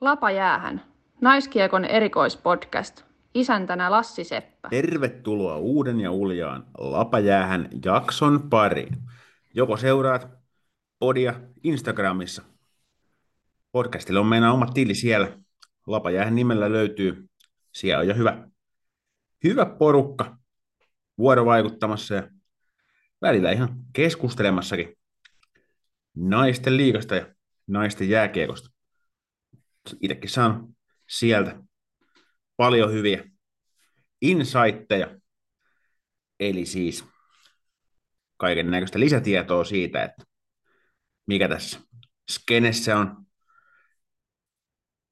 Lapa jäähän. Naiskiekon erikoispodcast. Isäntänä Lassi Seppä. Tervetuloa uuden ja uljaan Lapajäähän jakson pariin. Joko seuraat podia Instagramissa. Podcastilla on meidän oma tili siellä. Lapajäähän nimellä löytyy. Siellä on jo hyvä, hyvä porukka vuorovaikuttamassa ja välillä ihan keskustelemassakin naisten liikasta ja naisten jääkiekosta. Itsekin saan sieltä paljon hyviä insightteja, eli siis kaiken näköistä lisätietoa siitä, että mikä tässä skenessä on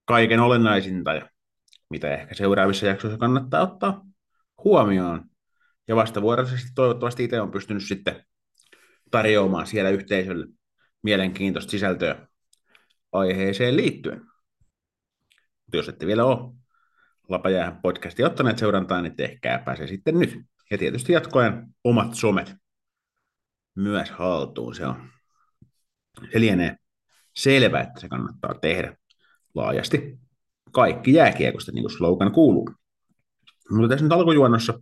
kaiken olennaisinta ja mitä ehkä seuraavissa jaksoissa kannattaa ottaa huomioon. Ja vastavuoroisesti toivottavasti itse on pystynyt sitten tarjoamaan siellä yhteisölle mielenkiintoista sisältöä aiheeseen liittyen. Mutta jos ette vielä ole Lapajäähän podcastia ottaneet seurantaan, niin tehkää pääsee sitten nyt. Ja tietysti jatkoen omat somet myös haltuun. Se, on, se lienee selvä, että se kannattaa tehdä laajasti. Kaikki jääkiekosta, niin kuin slogan kuuluu. Mutta tässä nyt alkujuonnossa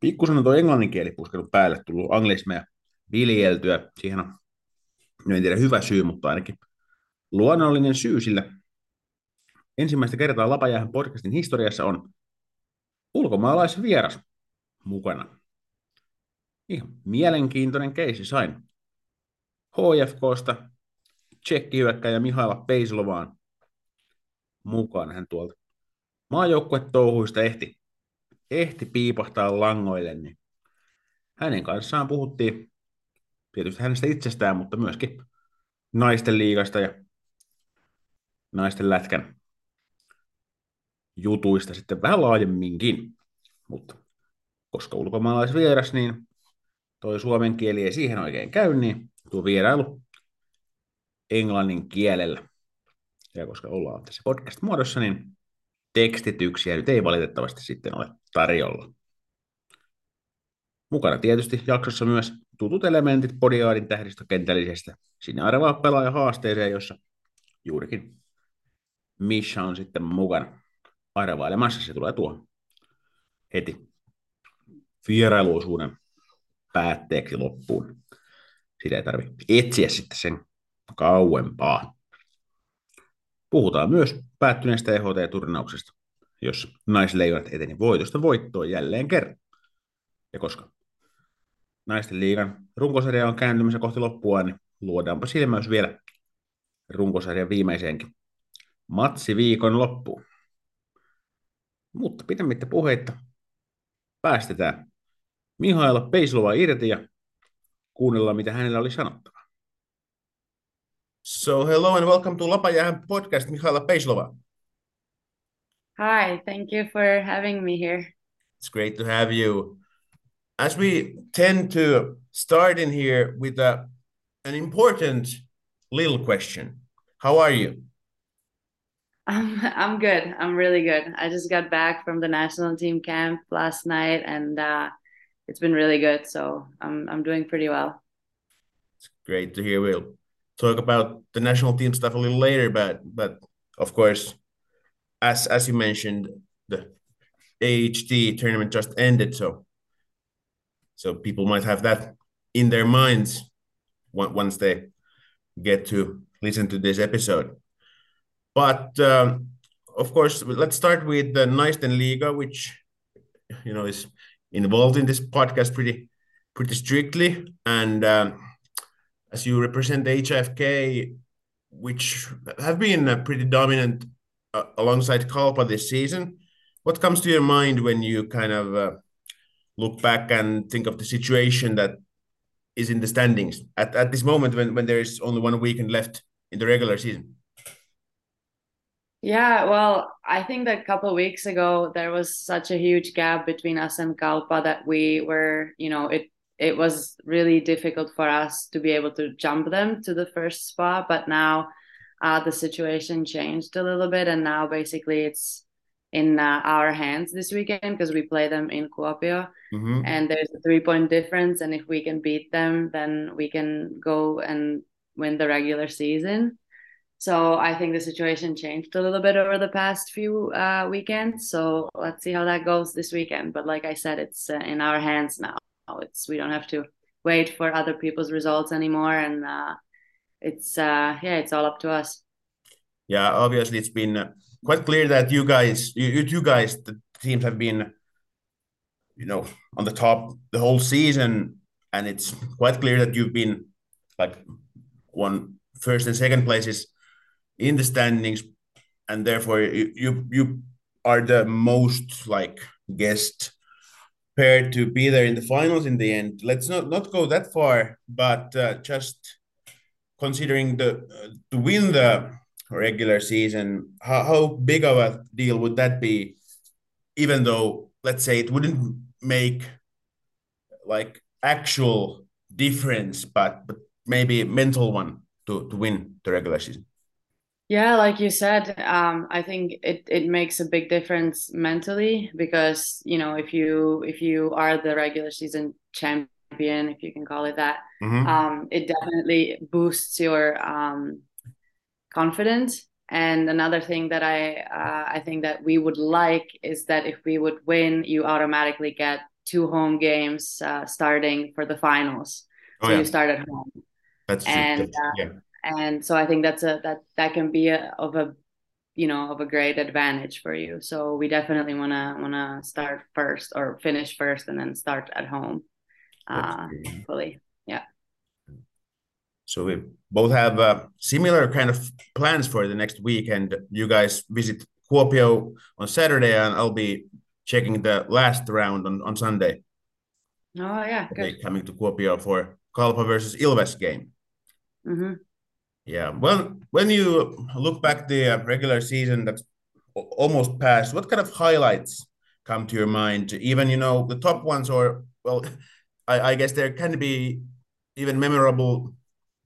pikkusen on tuo englannin kieli puskenut päälle, tullut anglismeja viljeltyä. Siihen on, en tiedä hyvä syy, mutta ainakin luonnollinen syy, sillä ensimmäistä kertaa Lapajäähän podcastin historiassa on ulkomaalaisvieras mukana. Ihan mielenkiintoinen keisi sain. HFKsta tsekkihyökkäjä Mihaila Peislovaan mukaan hän tuolta maajoukkuetouhuista ehti, ehti piipahtaa langoille, niin hänen kanssaan puhuttiin tietysti hänestä itsestään, mutta myöskin naisten liigasta ja naisten lätkän jutuista sitten vähän laajemminkin. Mutta koska ulkomaalaisvieras, niin toi suomen kieli ei siihen oikein käy, niin tuo vierailu englannin kielellä. Ja koska ollaan tässä podcast-muodossa, niin tekstityksiä nyt ei valitettavasti sitten ole tarjolla. Mukana tietysti jaksossa myös tutut elementit Podiaadin tähdistökentällisestä sinne arvaa pelaaja haasteeseen, jossa juurikin Misha on sitten mukana arvailemassa. Se tulee tuohon heti vierailuosuuden päätteeksi loppuun. Sitä ei tarvitse etsiä sitten sen kauempaa. Puhutaan myös päättyneestä EHT-turnauksesta, jossa naisleijonat eteni voitosta voittoon jälleen kerran. Ja koska naisten liigan runkosarja on kääntymässä kohti loppua, niin luodaanpa silmäys vielä runkosarjan viimeiseenkin matsi viikon loppuun. Mutta pitämättä puheita päästetään Mihaila Peislova irti ja kuunnellaan, mitä hänellä oli sanottava. So hello and welcome to Lapajahan podcast, Mihaila Peislova. Hi, thank you for having me here. It's great to have you. As we tend to start in here with a, an important little question. How are you? I'm I'm good. I'm really good. I just got back from the national team camp last night, and uh, it's been really good. So I'm I'm doing pretty well. It's great to hear. We'll talk about the national team stuff a little later, but but of course, as as you mentioned, the EHT tournament just ended, so so people might have that in their minds once they get to listen to this episode. But um, of course, let's start with the Naisten Liiga, which you know is involved in this podcast pretty pretty strictly. And um, as you represent the HIFK, which have been uh, pretty dominant uh, alongside Kalpa this season, what comes to your mind when you kind of uh, look back and think of the situation that is in the standings at, at this moment when, when there is only one weekend left in the regular season? Yeah, well, I think that a couple of weeks ago there was such a huge gap between us and Kalpa that we were, you know, it it was really difficult for us to be able to jump them to the first spot. But now uh, the situation changed a little bit, and now basically it's in uh, our hands this weekend because we play them in Kuopio, mm-hmm. and there's a three point difference, and if we can beat them, then we can go and win the regular season. So I think the situation changed a little bit over the past few uh, weekends. So let's see how that goes this weekend. But like I said, it's uh, in our hands now. It's we don't have to wait for other people's results anymore, and uh, it's uh, yeah, it's all up to us. Yeah, obviously it's been uh, quite clear that you guys, you, you two guys, the teams have been, you know, on the top the whole season, and it's quite clear that you've been like one first and second places in the standings, and therefore you you, you are the most like guest paired to be there in the finals in the end. Let's not not go that far, but uh, just considering the uh, to win the regular season, how, how big of a deal would that be? Even though, let's say, it wouldn't make like actual difference, but but maybe mental one to to win the regular season. Yeah, like you said, um, I think it, it makes a big difference mentally because you know if you if you are the regular season champion, if you can call it that, mm-hmm. um, it definitely boosts your um, confidence. And another thing that I uh, I think that we would like is that if we would win, you automatically get two home games uh, starting for the finals. Oh, so yeah. you start at home. That's true. And, uh, yeah and so i think that's a that that can be a, of a you know of a great advantage for you so we definitely want to want to start first or finish first and then start at home uh fully yeah so we both have uh, similar kind of plans for the next week and you guys visit Kuopio on Saturday and I'll be checking the last round on, on Sunday. Oh yeah, good. Coming to Kuopio for Kalpa versus Ilves game. Mm-hmm. Yeah. Well, when you look back the uh, regular season that's almost passed, what kind of highlights come to your mind? Even you know the top ones, or well, I, I guess there can be even memorable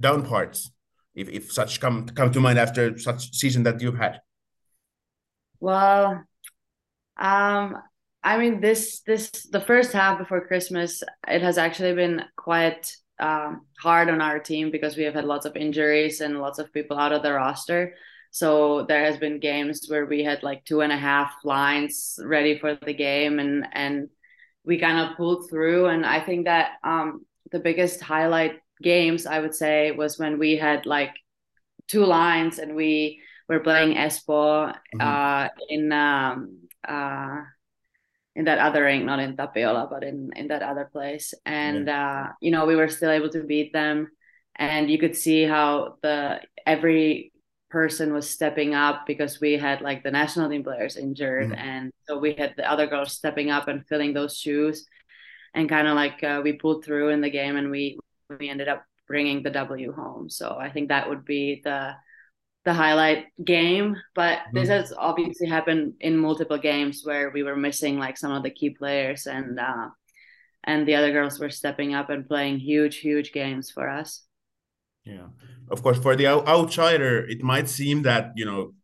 down parts if, if such come come to mind after such season that you've had. Well, um, I mean this this the first half before Christmas, it has actually been quite um, hard on our team because we have had lots of injuries and lots of people out of the roster. So there has been games where we had like two and a half lines ready for the game, and and we kind of pulled through. And I think that um, the biggest highlight games I would say was when we had like two lines and we were playing Espoo mm-hmm. uh, in um, uh, in that other ring, not in Tapiola, but in in that other place. And yeah. uh, you know, we were still able to beat them, and you could see how the every person was stepping up because we had like the national team players injured, mm. and so we had the other girls stepping up and filling those shoes, and kind of like uh, we pulled through in the game, and we we ended up bringing the W home. So I think that would be the the highlight game but mm-hmm. this has obviously happened in multiple games where we were missing like some of the key players and uh and the other girls were stepping up and playing huge huge games for us. Yeah. Of course for the outsider it might seem that you know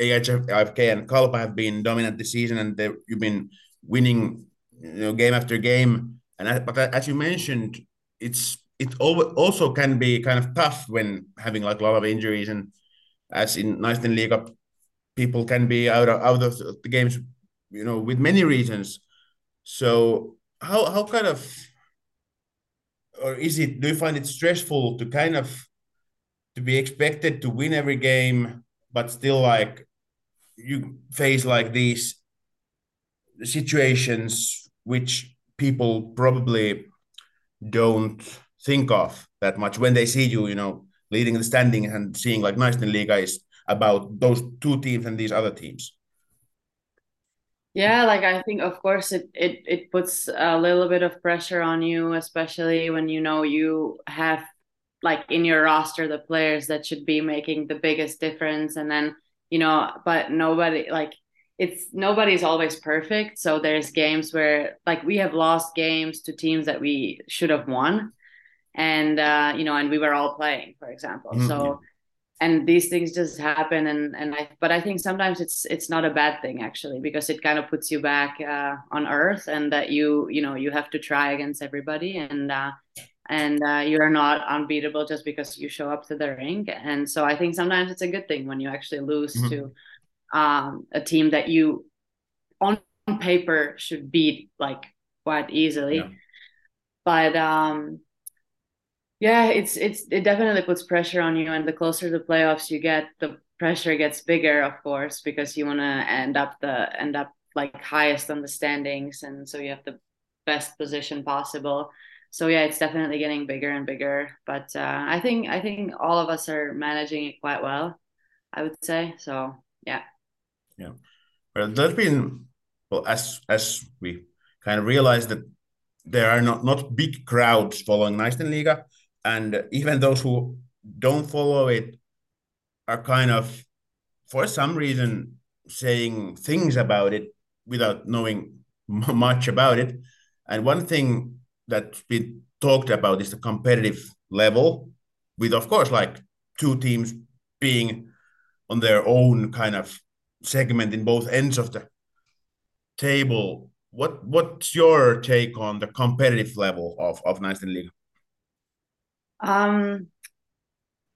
HIFK and Kalpa have been dominant this season and they, you've been winning you know game after game. And but as you mentioned it's it also can be kind of tough when having like a lot of injuries and as in Naisten Liiga, uh, people can be out of, out of the games, you know, with many reasons. So how how kind of or is it do you find it stressful to kind of to be expected to win every game, but still like you face like these situations which people probably don't think of that much when they see you, you know, leading the standing and seeing like Naisten Liiga is about those two teams and these other teams? Yeah, like I think of course it it it puts a little bit of pressure on you, especially when you know you have like in your roster the players that should be making the biggest difference. And then you know but nobody like it's nobody's always perfect. So there's games where like we have lost games to teams that we should have won and uh, you know, and we were all playing, for example. Mm-hmm. So, and these things just happen, and and I, but I think sometimes it's it's not a bad thing actually because it kind of puts you back uh, on earth, and that you you know you have to try against everybody, and uh, and uh, you are not unbeatable just because you show up to the ring. And so I think sometimes it's a good thing when you actually lose mm-hmm. to um, a team that you on paper should beat like quite easily. Yeah. But um, yeah, it's it's it definitely puts pressure on you, and the closer the playoffs you get, the pressure gets bigger, of course, because you want to end up the end up like highest on the standings, and so you have the best position possible so yeah, it's definitely getting bigger and bigger. But uh, I think I think all of us are managing it quite well. I would say so. Yeah. Yeah. Well, there's been well as as we kind of realized that there are not not big crowds following Naistenliiga, and even those who don't follow it are kind of for some reason saying things about it without knowing much about it. And one thing that's been talked about is the competitive level, with of course like two teams being on their own kind of segment in both ends of the table. What what's your take on the competitive level of of Naistenliiga? Um,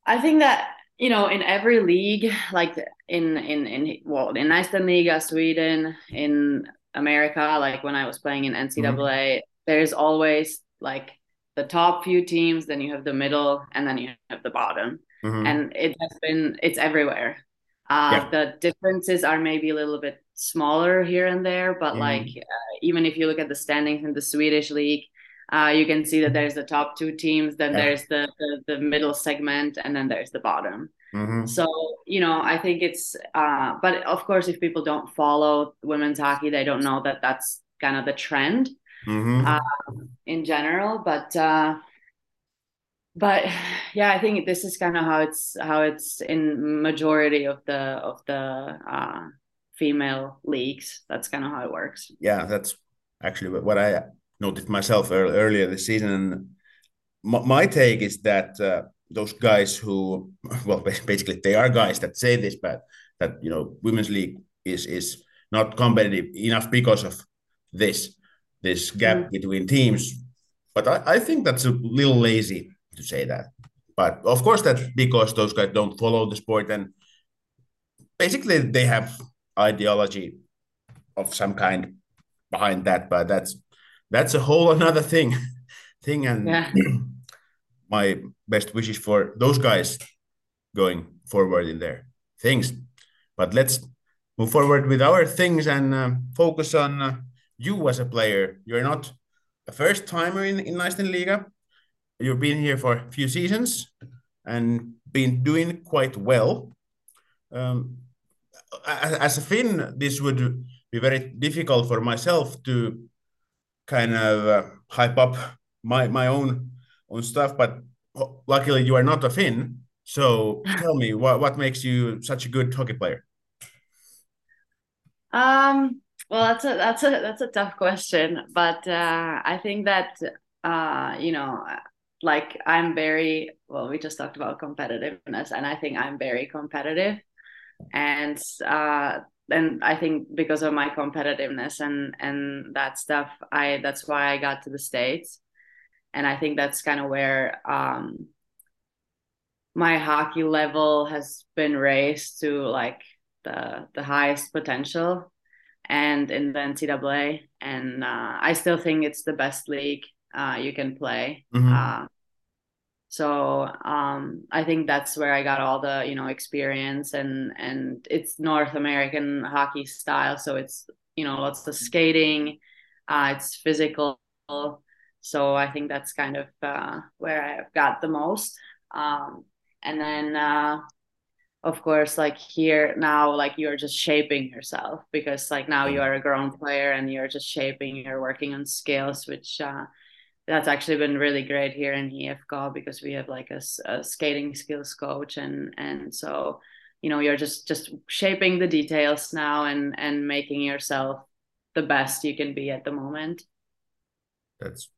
I think that you know in every league, like in in in well in Naistenliiga, Sweden, in America, like when I was playing in NCAA, mm-hmm there's always like the top few teams, then you have the middle, and then you have the bottom. Mm-hmm. And it has been it's everywhere. Uh, yeah. The differences are maybe a little bit smaller here and there, but mm-hmm. like uh, even if you look at the standings in the Swedish league, uh, you can see that there's the top two teams, then yeah. there's the, the, the middle segment, and then there's the bottom. Mm-hmm. So you know, I think it's. Uh, but of course, if people don't follow women's hockey, they don't know that that's kind of the trend mm-hmm. uh, in general. But uh, but yeah, I think this is kind of how it's how it's in majority of the of the uh, female leagues. That's kind of how it works. Yeah, that's actually what I noticed myself earlier this season. And my take is that uh, those guys who, well, basically they are guys that say this, but that you know, women's league is is not competitive enough because of this this gap mm. between teams. But I, I think that's a little lazy to say that. But of course, that's because those guys don't follow the sport and basically they have ideology of some kind behind that. But that's that's a whole another thing. thing and yeah. my best wishes for those guys going forward in their things. But let's move forward with our things and uh, focus on. Uh, you as a player, you're not a first timer in, in Naistenliiga. You've been here for a few seasons and been doing quite well. Um, as a Finn, this would be very difficult for myself to kind of uh, hype up my my own own stuff. But luckily, you are not a Finn. So tell me, what what makes you such a good hockey player? Um, well, that's a that's a that's a tough question, but uh, I think that uh, you know, like I'm very well. We just talked about competitiveness, and I think I'm very competitive, and uh, and I think because of my competitiveness and and that stuff, I that's why I got to the states, and I think that's kind of where um, my hockey level has been raised to like the the highest potential and in the NCAA. And uh, I still think it's the best league uh, you can play. Mm-hmm. Uh, so um, I think that's where I got all the you know experience and and it's North American hockey style, so it's you know lots of skating, uh, it's physical. So I think that's kind of uh, where I've got the most. Um, and then uh, of course like here now like you're just shaping yourself because like now you are a grown player and you're just shaping you're working on skills which uh that's actually been really great here in IFK because we have like a, a skating skills coach and and so you know you're just just shaping the details now and and making yourself the best you can be at the moment that's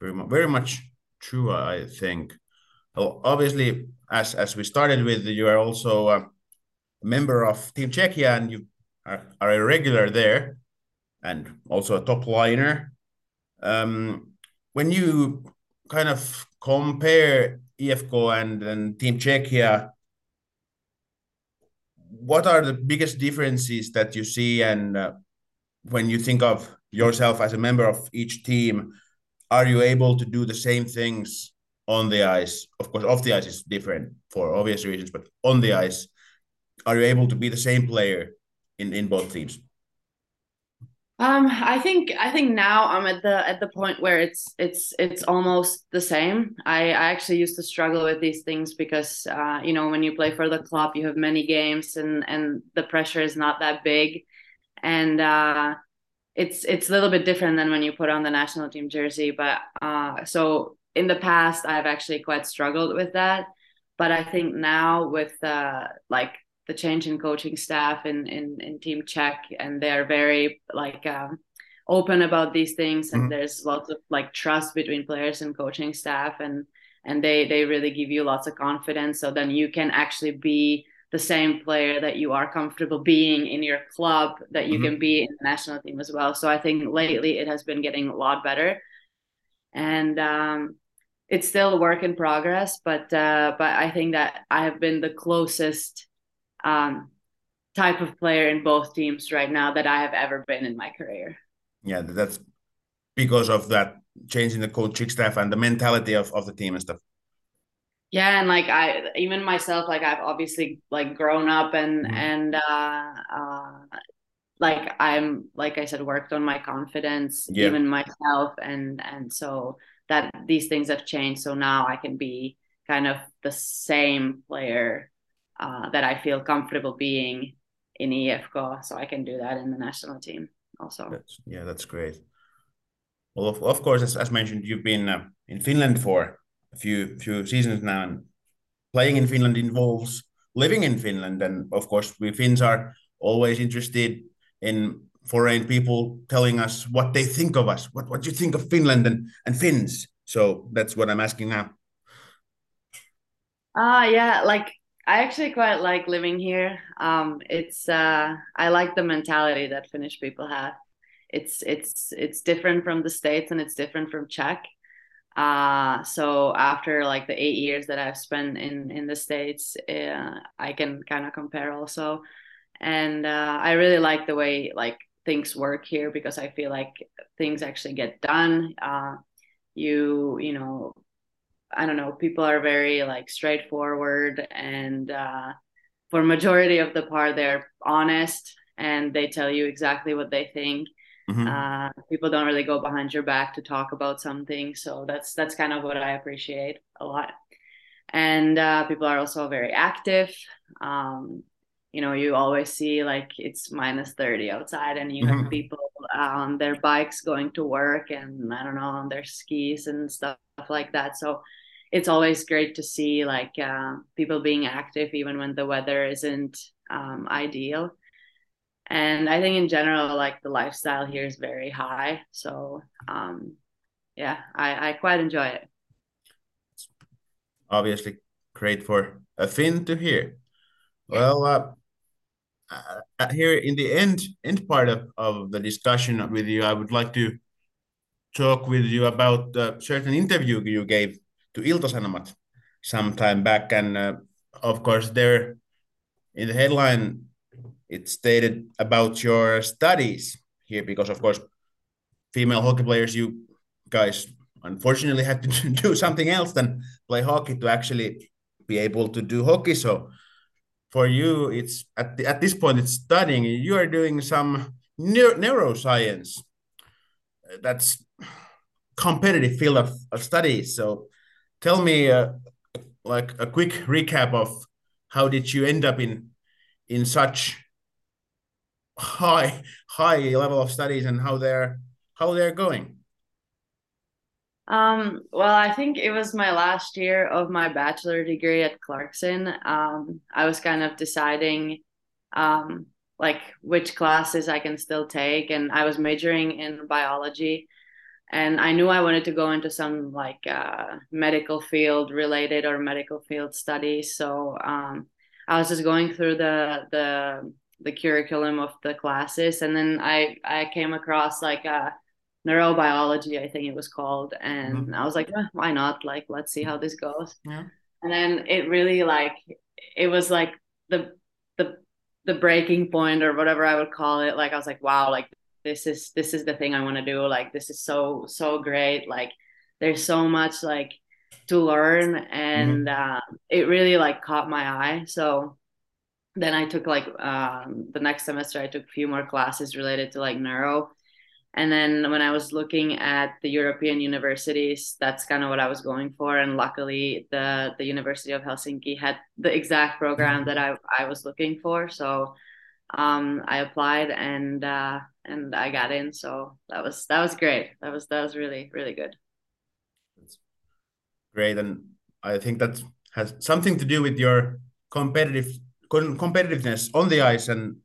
very much very much true i think well, obviously as as we started with, you are also a member of Team Czechia and you are, are a regular there and also a top liner. Um, when you kind of compare IFK and, and Team Czechia, what are the biggest differences that you see? And uh, when you think of yourself as a member of each team, are you able to do the same things on the ice? Of course, off the ice is different for obvious reasons, but on the ice, are you able to be the same player in, in both teams? Um, I think I think now I'm at the at the point where it's it's it's almost the same. I, I actually used to struggle with these things because uh, you know when you play for the club, you have many games and and the pressure is not that big, and uh, it's it's a little bit different than when you put on the national team jersey. But uh, so in the past, I've actually quite struggled with that. But I think now with uh, like the change in coaching staff in in, in Team Czech and they're very like um, open about these things, and mm-hmm. there's lots of like trust between players and coaching staff, and and they they really give you lots of confidence. So then you can actually be the same player that you are comfortable being in your club that you mm-hmm. can be in the national team as well. So I think lately it has been getting a lot better, and um, it's still a work in progress. But uh, but I think that I have been the closest um, type of player in both teams right now that I have ever been in my career. Yeah, that's because of that change in the coaching staff and the mentality of, of the team and stuff. Yeah, and like I even myself, like I've obviously like grown up and mm. and uh, uh, like I'm like I said, worked on my confidence, yeah. even myself, and and so that these things have changed. So now I can be kind of the same player uh, that I feel comfortable being in IFK, so I can do that in the national team also. That's, yeah, that's great. Well, of, of course, as, as mentioned, you've been uh, in Finland for a few few seasons now, and playing in Finland involves living in Finland, and of course, we Finns are always interested in foreign people telling us what they think of us, what what you think of Finland and and Finns. So that's what I'm asking now. Ah, uh, yeah, like I actually quite like living here. Um, it's uh, I like the mentality that Finnish people have. It's it's it's different from the states and it's different from Czech. Uh, so after like the eight years that I've spent in in the states, uh, I can kind of compare also, and uh, I really like the way like things work here because I feel like things actually get done. Uh, you you know I don't know, people are very like straightforward and uh, for majority of the part they're honest and they tell you exactly what they think. Mm-hmm. Uh, people don't really go behind your back to talk about something, so that's that's kind of what I appreciate a lot. And uh, people are also very active. Um, you know, you always see like it's minus 30 outside, and you mm-hmm. have people on their bikes going to work, and I don't know, on their skis and stuff like that. So it's always great to see like uh, people being active even when the weather isn't um, ideal. And i think in general like the lifestyle here is very high. So um, yeah I, I quite enjoy it. Obviously great for a Finn to hear. Well uh, uh, here in the end end part of, of the discussion with you i would like to talk with you about a certain interview you gave to Ilta-Sanomat some time back, and uh, of course there in the headline it stated about your studies here because of course female hockey players you guys unfortunately had to do something else than play hockey to actually be able to do hockey. So for you it's at, the, at this point it's studying you are doing some neuroscience. That's competitive field of, of studies. So tell me uh, like a quick recap of how did you end up in in such high high level of studies and how they're how they're going? Um, well i think it was my last year of my bachelor degree at clarkson. Um, i was kind of deciding um, like which classes i can still take and i was majoring in biology and I knew I wanted to go into some like uh, medical field related or medical field studies. So um, I was just going through the the the curriculum of the classes, and then I I came across like a neurobiology, I think it was called. And mm-hmm. I was like, eh, why not? Like, let's see how this goes. Yeah. And then it really like it was like the the the breaking point or whatever I would call it. Like I was like, wow, like this is this is the thing I want to do. Like this is so so great. Like there's so much like to learn and mm-hmm. uh, it really like caught my eye. So then I took like um, the next semester I took a few more classes related to like neuro and then when I was looking at the European universities, that's kind of what I was going for. And luckily, the the University of Helsinki had the exact program that I, I was looking for. So um, I applied and uh, and I got in. So that was that was great. That was that was really really good. That's great, and I think that has something to do with your competitive competitiveness on the ice and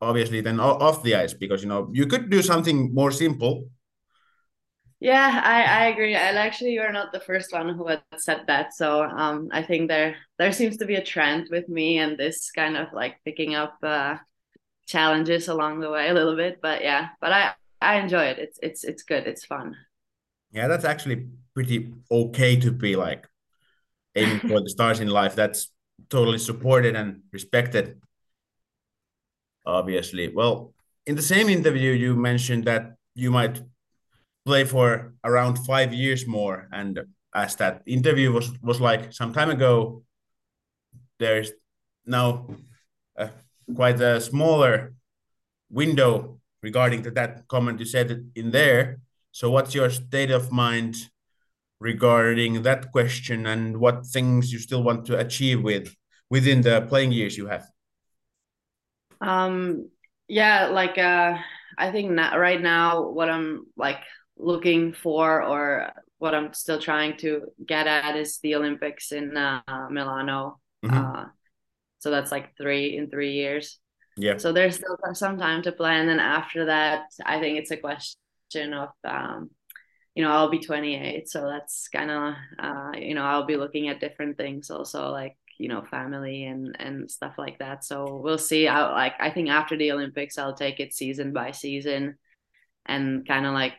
obviously then off the ice because you know you could do something more simple yeah i i agree and actually you're not the first one who had said that so um i think there there seems to be a trend with me and this kind of like picking up uh challenges along the way a little bit but yeah but i i enjoy it it's it's it's good it's fun yeah that's actually pretty okay to be like aiming for the stars in life that's totally supported and respected obviously. Well, in the same interview, you mentioned that you might play for around five years more. And as that interview was was like some time ago, there's now a, quite a smaller window regarding to that comment you said in there. So, what's your state of mind regarding that question, and what things you still want to achieve with within the playing years you have? Um, yeah, like uh, I think not, right now what I'm like looking for or what I'm still trying to get at is the Olympics in uh, Milano. Mm-hmm. Uh, so that's like three in three years. Yeah. So there's still some time to play, and then after that, I think it's a question of, um, you know, I'll be 28, so that's kind of, uh, you know, I'll be looking at different things also, like you know family and and stuff like that so we'll see I, like i think after the olympics i'll take it season by season and kind of like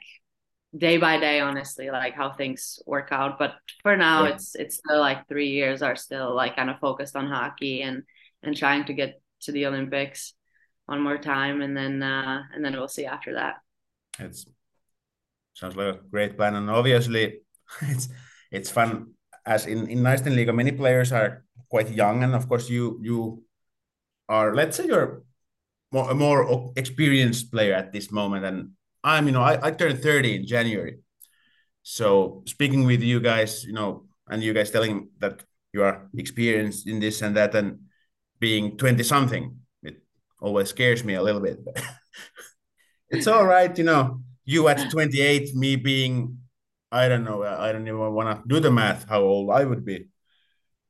day by day honestly like how things work out but for now yeah. it's it's still like three years are still like kind of focused on hockey and and trying to get to the olympics one more time and then uh and then we'll see after that. It's sounds like a great plan and obviously it's it's fun. As in in Naisten Liiga many players are quite young, and of course you you are let's say you're more, a more experienced player at this moment, and I'm you know I, I turned 30 in January, so speaking with you guys, you know, and you guys telling that you are experienced in this and that, and being 20 something, it always scares me a little bit. it's all right, you know. You at 28, me being I don't know. Uh, I don't even want to do the math how old I would be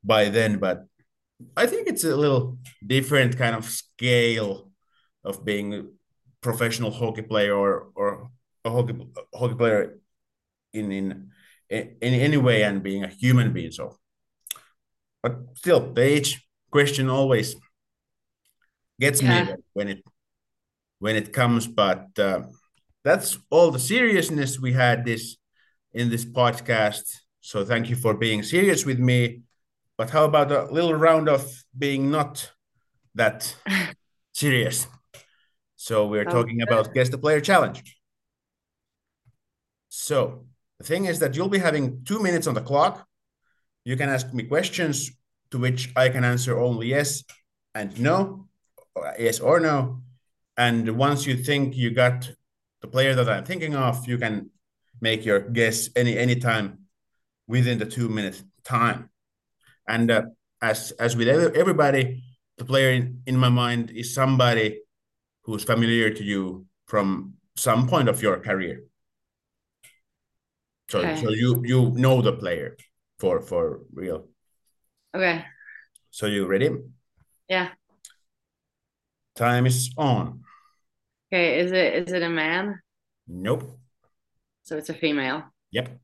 by then, but I think it's a little different kind of scale of being a professional hockey player or or a hockey hockey player in in in any way and being a human being. So, but still, the age question always gets yeah. me when it when it comes. But uh, that's all the seriousness we had this in this podcast. So thank you for being serious with me but how about a little round of being not that serious? So we're talking about guess the player challenge. So the thing is that you'll be having two minutes on the clock. You can ask me questions to which I can answer only yes and no, or yes or no. And once you think you got the player that I'm thinking of, you can make your guess any any time within the two minute time. And uh, as as with everybody, the player in, in my mind is somebody who's familiar to you from some point of your career. So okay. so you you know the player for for real. Okay. So you ready? Yeah. Time is on. Okay, is it is it a man? Nope. So it's a female. Yep.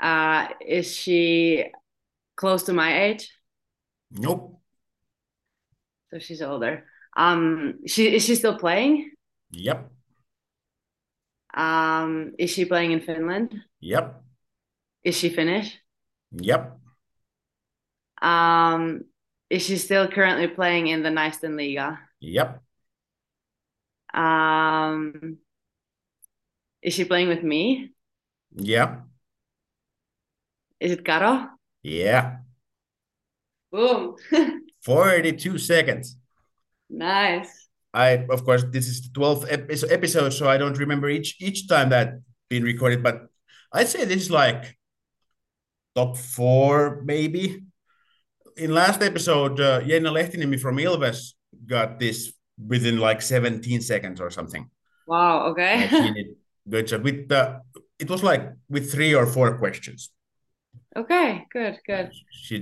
Uh is she close to my age? Nope. So she's older. Um, she is she still playing? Yep. Um, is she playing in Finland? Yep. Is she Finnish? Yep. Um, is she still currently playing in the Naisten Liiga? Yep. Um, is she playing with me? Yeah. Is it Karo? Yeah. Boom. 42 seconds. nice. I, of course, this is the 12th episode, so I don't remember each each time that been recorded, but I'd say this is like top four, maybe. In last episode, uh, Jenna Lehtiniemi from Ilves got this within like 17 seconds or something. Wow. Okay. And she did good job with the. It was like with three or four questions. okay. Good. Good. She,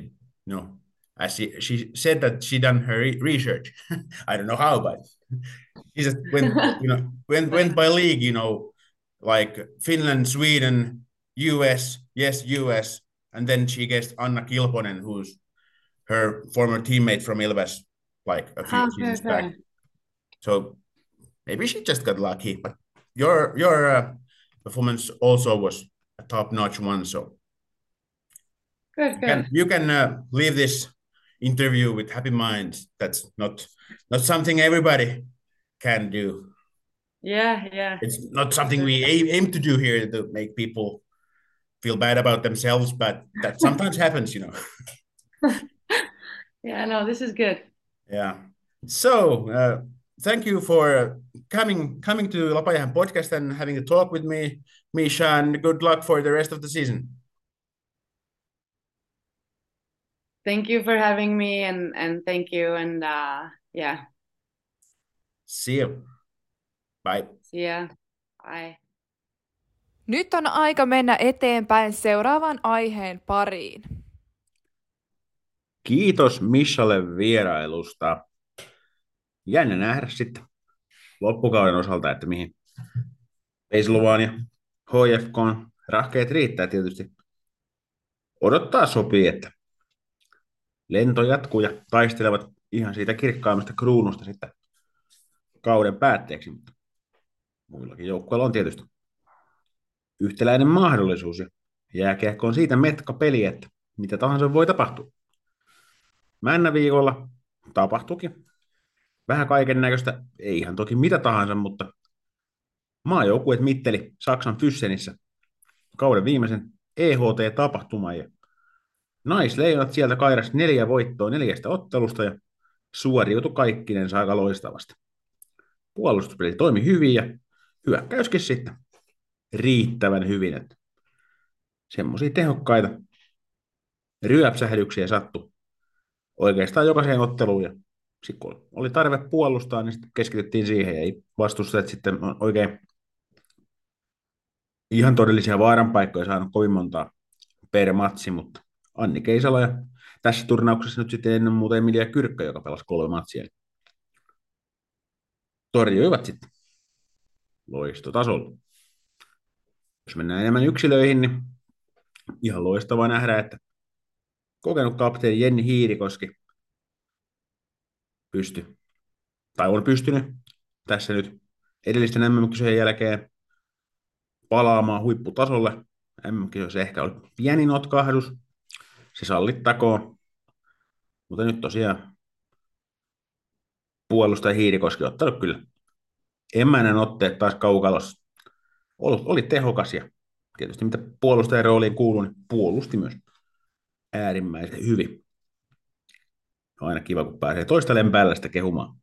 you know, as she she said that she done her re- research. I don't know how, but she just went, you know, went went by league, you know, like Finland, Sweden, U.S. Yes, U.S. And then she guessed Anna Kilponen, who's her former teammate from Ilves, like a few Ah, seasons back. So maybe she just got lucky, but your your uh, performance also was a top notch one. So Good. you Good. can, you can uh, leave this interview with happy mind. That's not not something everybody can do. Yeah. Yeah. It's not something we aim, aim to do here to make people feel bad about themselves, but that sometimes happens, you know. Yeah. No, this is good. Yeah. So uh, thank you for coming coming to Lapajäähän podcast and having a talk with me, Misha, and good luck for the rest of the season. Thank you for having me, and and thank you, and uh, yeah. See you. Bye. See ya. Bye. Nyt on aika mennä eteenpäin seuraavan aiheen pariin. Kiitos Mishalle vierailusta. Jännä nähdä sitten loppukauden osalta, että mihin Peislovaan ja HFK on rahkeet riittää tietysti. Odottaa sopii, että lento jatkuu ja taistelevat ihan siitä kirkkaimmasta kruunusta sitten kauden päätteeksi. Mutta muillakin joukkueilla on tietysti yhtäläinen mahdollisuus ja jääkiekko on siitä metka peli, että mitä tahansa voi tapahtua. Männä viikolla tapahtuikin. Vähän kaiken näköistä, ei ihan toki mitä tahansa, mutta maajoukkueet mitteli Saksan Fyssenissä kauden viimeisen EHT-tapahtuman ja naisleijonat sieltä kairas neljä voittoa neljästä ottelusta ja suoriutui kaikkinen aika loistavasti. Puolustuspeli toimi hyvin ja hyökkäyskin sitten riittävän hyvin, semmoisia tehokkaita ryöpsähdyksiä sattui oikeastaan jokaiseen otteluun. Ja sitten kun oli tarve puolustaa, niin sitten keskityttiin siihen ja ei vastustajat sitten oikein ihan todellisia vaaranpaikkoja saanut kovin montaa per matsi, mutta Anni Keisala ja tässä turnauksessa nyt sitten ennen muuta Emilia Kyrkkö, joka pelasi kolme matsia, torjuivat sitten loistotasolla. Jos mennään enemmän yksilöihin, niin ihan loistavaa nähdä, että kokenut kapteeni Jenni Hiirikoski. Pysty, tai on pystynyt tässä nyt edellisten mm jälkeen palaamaan huipputasolle. mm se ehkä oli pieni notkahdus, se sallittakoon, mutta nyt tosiaan puolustaja Hiirikoski ottanut kyllä emännän otteet taas kaukalossa. Oli, oli tehokas ja tietysti mitä puolustajan rooliin kuuluu, niin puolusti myös äärimmäisen hyvin. On aina kiva, kun pääsee toista lempäällä kehumaan.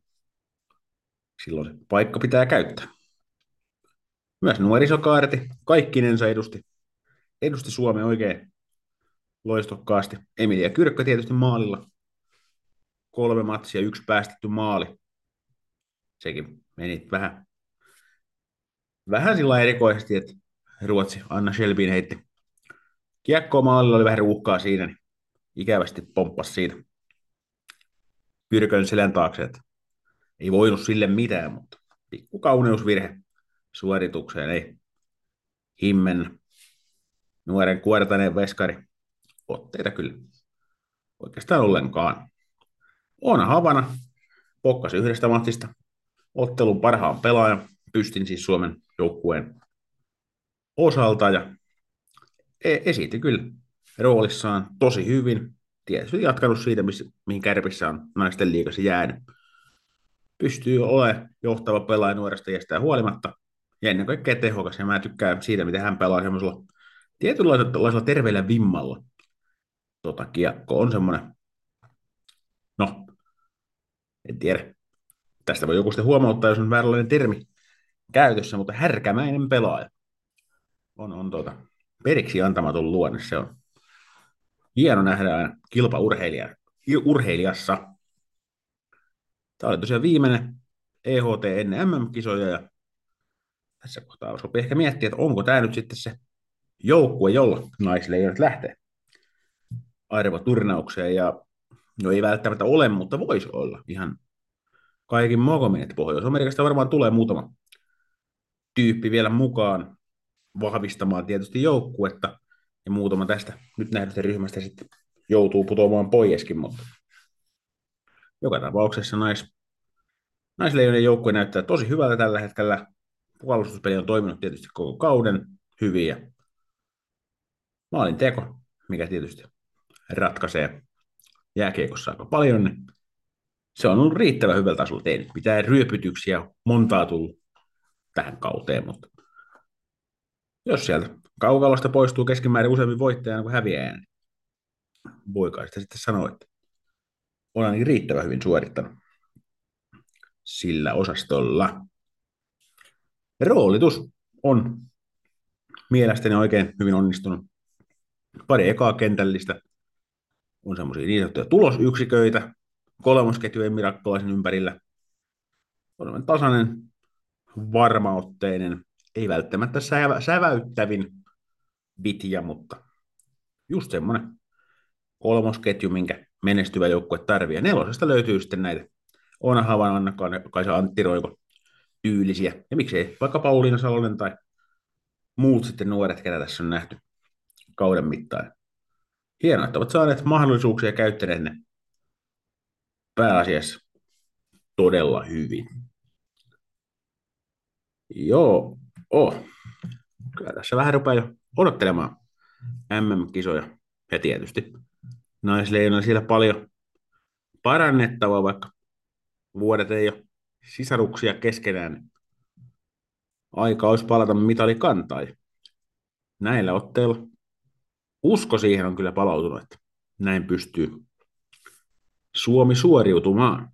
Silloin se paikka pitää käyttää. Myös nuorisokaarti kaikkinensa edusti, edusti Suomen oikein loistokkaasti. Emilia Kyrkkö tietysti maalilla. Kolme matsia, yksi päästetty maali. Sekin meni vähän, vähän sillä erikoisesti, että Ruotsi Anna Shelbin heitti kiekkoa maalilla, oli vähän ruuhkaa siinä, niin ikävästi pomppasi siitä Kyrkön selän taakse, että ei voinut sille mitään, mutta pikku kauneusvirhe suoritukseen ei himmen nuoren kuortaneen veskari otteita kyllä oikeastaan ollenkaan. On Havana pokkasi yhdestä matsista ottelun parhaan pelaajan, pystin siis Suomen joukkueen osalta ja e- esitti kyllä roolissaan tosi hyvin. Tietysti jatkanut siitä, missä, mihin kärpissä on naisten liigassa jäänyt. Pystyy olemaan johtava pelaaja nuoresta iästään huolimatta ja ennen kaikkea tehokas. Ja mä tykkään siitä, miten hän pelaa semmoisella tietynlaisella terveellä vimmalla. Tota, kiekko on semmoinen, no, en tiedä. Tästä voi joku sitten huomauttaa, jos on vääränlainen termi käytössä, mutta härkämäinen pelaaja. On, on tota, periksi antamaton luonne, se on hieno nähdä aina kilpaurheilijassa. Tämä oli tosiaan viimeinen EHT ennen MM-kisoja ja tässä kohtaa sopii ehkä miettiä, että onko tämä nyt sitten se joukkue, jolla naisleijonat lähtee arvoturnaukseen ja no ei välttämättä ole, mutta voisi olla ihan kaikin mokomin, että Pohjois-Amerikasta varmaan tulee muutama tyyppi vielä mukaan vahvistamaan tietysti joukkuetta ja muutama tästä nyt nähdystä ryhmästä sitten joutuu putoamaan poiskin, mutta joka tapauksessa nais, naisleijonen joukkue näyttää tosi hyvältä tällä hetkellä. Puolustuspeli on toiminut tietysti koko kauden hyviä. Maalin teko, mikä tietysti ratkaisee jääkiekossa aika paljon, niin se on ollut riittävän hyvältä tasolla tehnyt. Mitään ryöpytyksiä montaa tullut tähän kauteen, mutta jos sieltä kaukalosta poistuu keskimäärin useammin voittajana kuin häviää, niin voi kai sitä sitten sanoa, että on ainakin riittävän hyvin suorittanut sillä osastolla. Roolitus on mielestäni oikein hyvin onnistunut. Pari ekaa kentällistä on semmoisia niin sanottuja tulosyksiköitä, kolmosketjujen mirakkolaisen ympärillä. On tasainen, varmaotteinen, ei välttämättä sävä, säväyttävin bitja, mutta just semmoinen kolmosketju, minkä menestyvä joukkue tarvii. Nelosesta löytyy sitten näitä Oona Havan, Anna Kaisa, Antti Roiko tyylisiä. Ja miksei vaikka Pauliina Salonen tai muut sitten nuoret, ketä tässä on nähty kauden mittaan. Hienoa, että ovat saaneet mahdollisuuksia käyttäneet ne pääasiassa todella hyvin. Joo, oh. Kyllä tässä vähän rupeaa jo odottelemaan MM-kisoja. Ja tietysti naisleijona siellä paljon parannettavaa, vaikka vuodet ei ole sisaruksia keskenään. Aika olisi palata mitalikantaan. Näillä otteilla usko siihen on kyllä palautunut, että näin pystyy Suomi suoriutumaan.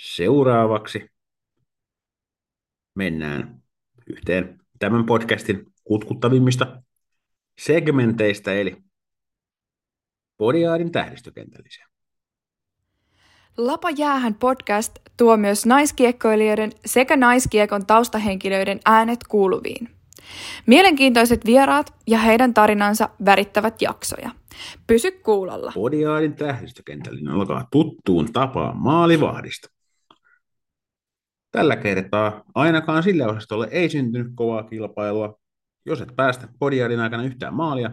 Seuraavaksi mennään yhteen tämän podcastin kutkuttavimmista segmenteistä, eli Podiaadin tähdistökentälliseen. Lapa jäähän podcast tuo myös naiskiekkoilijoiden sekä naiskiekon taustahenkilöiden äänet kuuluviin. Mielenkiintoiset vieraat ja heidän tarinansa värittävät jaksoja. Pysy kuulolla. Podiaadin tähdistökentällinen alkaa tuttuun tapaan maalivahdista. Tällä kertaa ainakaan sillä osastolle ei syntynyt kovaa kilpailua. Jos et päästä podiaadin aikana yhtään maalia,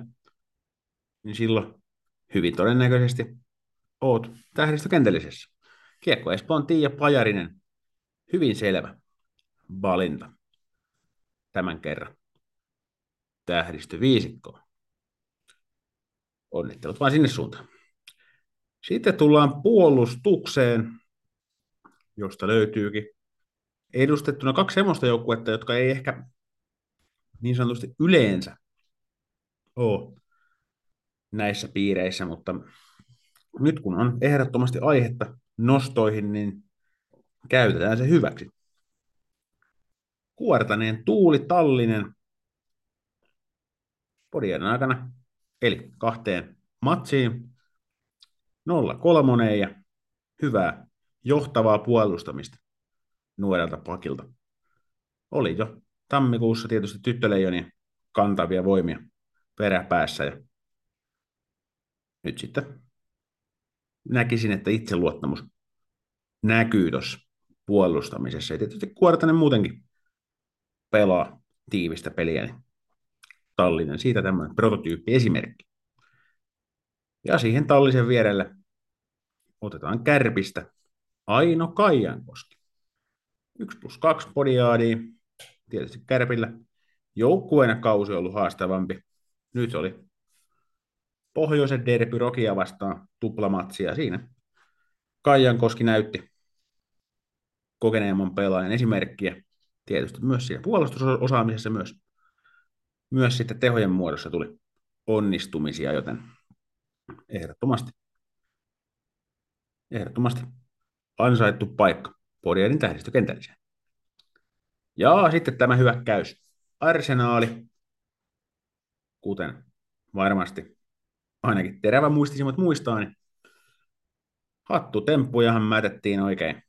niin silloin hyvin todennäköisesti oot tähdistökentällisessä. Kiekko Espoon Tiia Pajarinen, hyvin selvä valinta tämän kerran tähdistöviisikkoon. Onnittelut vain sinne suuntaan. Sitten tullaan puolustukseen, josta löytyykin edustettuna kaksi semmoista joukkuetta, jotka ei ehkä niin sanotusti yleensä ole näissä piireissä, mutta nyt kun on ehdottomasti aihetta nostoihin, niin käytetään se hyväksi. Kuortaneen Tuuli Tallinen podien aikana, eli kahteen matsiin, 0-3 ja hyvää johtavaa puolustamista nuorelta pakilta. Oli jo tammikuussa tietysti tyttöleijonien kantavia voimia peräpäässä ja nyt sitten näkisin, että itseluottamus näkyy tuossa puolustamisessa. Ja tietysti Kuortanen muutenkin pelaa tiivistä peliä, niin Tallinen siitä tämmöinen prototyyppi esimerkki. Ja siihen Tallisen vierelle otetaan kärpistä Aino Kaijankoski. 1 plus 2 podiaadia, tietysti Kärpillä joukkueena kausi on ollut haastavampi. Nyt oli pohjoisen derby Rokia vastaan tuplamatsia siinä. Kaijankoski näytti kokeneemman pelaajan esimerkkiä. Tietysti myös siinä puolustusosaamisessa myös, myös sitten tehojen muodossa tuli onnistumisia, joten ehdottomasti, ehdottomasti ansaittu paikka Podianin tähdistökentälliseen. Ja sitten tämä hyökkäys. Arsenaali, kuten varmasti ainakin terävä muistisimmat muistaa, niin hattutemppujahan mätettiin oikein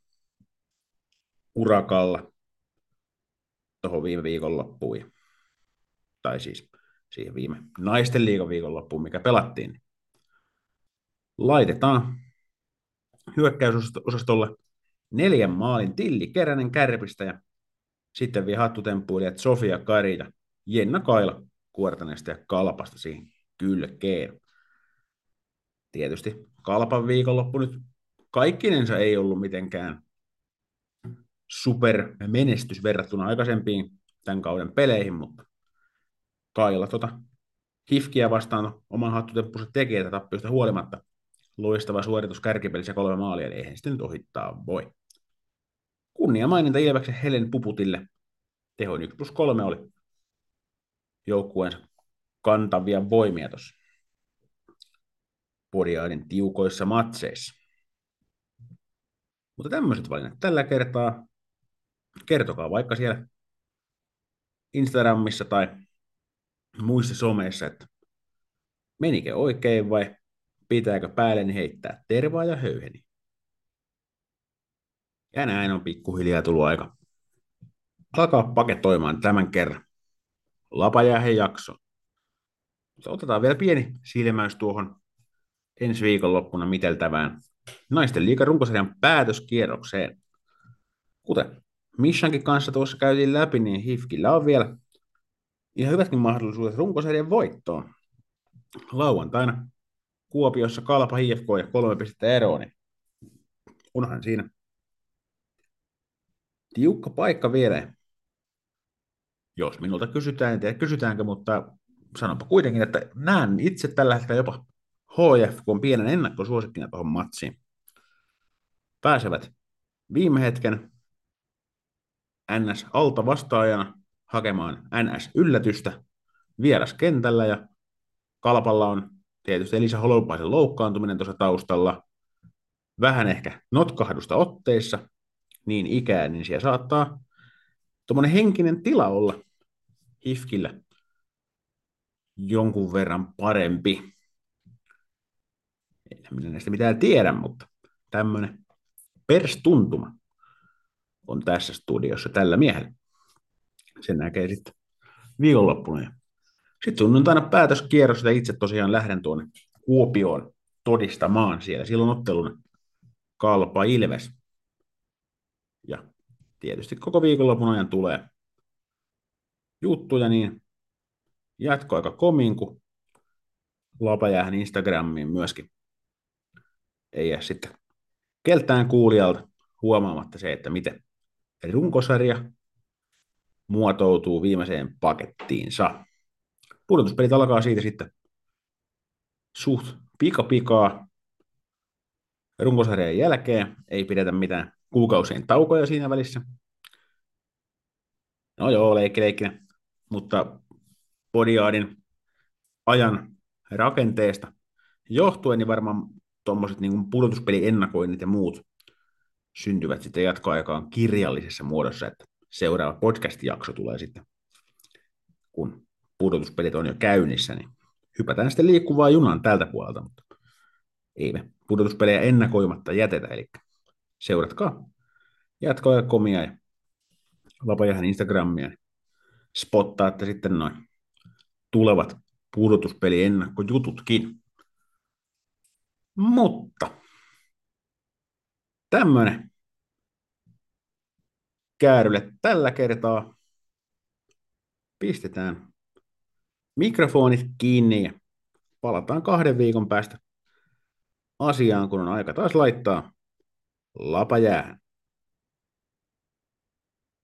urakalla tuohon viime viikonloppuun. Tai siis siihen viime naisten liigan viikonloppuun, mikä pelattiin. Laitetaan hyökkäysosastolle neljän maalin Tilli Keränen Kärpistä ja sitten vielä Sofia Kari ja Jenna Kaila Kuortaneesta ja Kalpasta siihen kylkeen. Tietysti Kalpan viikonloppu nyt kaikkinensa ei ollut mitenkään super menestys verrattuna aikaisempiin tämän kauden peleihin, mutta Kaila tota, Hifkiä vastaan oman hattutemppunsa tekijätä tappiosta huolimatta. Loistava suoritus kärkipelissä kolme maalia, eli eihän sitten nyt ohittaa voi. Kunnia maininta Ilveksen Helen Puputille. Tehoin 1 plus 3 oli joukkueensa kantavia voimia tuossa Podiaidin tiukoissa matseissa. Mutta tämmöiset valinnat tällä kertaa. Kertokaa vaikka siellä Instagramissa tai muissa someissa, että menikö oikein vai pitääkö päälle heittää tervaa ja höyheni. Ja näin on pikkuhiljaa tullut aika alkaa paketoimaan tämän kerran. Lapajäähen jakso. Mutta otetaan vielä pieni silmäys tuohon ensi viikonloppuna miteltävään naisten liikan runkosarjan päätöskierrokseen. Kuten Mishankin kanssa tuossa käytiin läpi, niin Hifkillä on vielä ihan hyvätkin mahdollisuudet runkosarjan voittoon. Lauantaina Kuopiossa Kalpa HFK ja kolme pistettä eroon, niin onhan siinä tiukka paikka vielä. Jos minulta kysytään, en tiedä kysytäänkö, mutta sanonpa kuitenkin, että näen itse tällä hetkellä jopa HFK on pienen ennakkosuosikkina tuohon matsiin. Pääsevät viime hetken NS alta vastaajana hakemaan NS-yllätystä vieraskentällä ja Kalpalla on tietysti Elisa Holopaisen loukkaantuminen tuossa taustalla, vähän ehkä notkahdusta otteissa, niin ikään, niin siellä saattaa tuommoinen henkinen tila olla Hifkillä jonkun verran parempi. En minä näistä mitään tiedä, mutta tämmöinen perstuntuma on tässä studiossa tällä miehellä. Sen näkee sitten viikonloppuna. Sitten sunnuntaina päätöskierros, ja itse tosiaan lähden tuonne Kuopioon todistamaan siellä. Silloin ottelun Kalpa Ilves. Tietysti koko viikonlopun ajan tulee juttuja, niin jatkoaika komin, kun Lapajäähän Instagramiin myöskin. Ei jää sitten keltään kuulijalta huomaamatta se, että miten runkosarja muotoutuu viimeiseen pakettiinsa. Pudotuspelit alkaa siitä sitten suht pika-pikaa runkosarjan jälkeen. Ei pidetä mitään kuukausien taukoja siinä välissä. No joo, leikki leikkinä. Mutta Podiaadin ajan rakenteesta johtuen, niin varmaan tuommoiset niin pudotuspeli-ennakoinnit ja muut syntyvät sitten jatkoaikaan kirjallisessa muodossa, että seuraava podcast-jakso tulee sitten, kun pudotuspelit on jo käynnissä, niin hypätään sitten liikkuvaa junan tältä puolelta, mutta ei me pudotuspelejä ennakoimatta jätetä, eli seuratkaa jatkoja komia ja Vapajahan Instagramia, niin spottaatte sitten noin tulevat pudotuspeli ennakkojututkin. Mutta tämmöinen käärylle tällä kertaa. Pistetään mikrofonit kiinni ja palataan kahden viikon päästä asiaan, kun on aika taas laittaa lá para allá.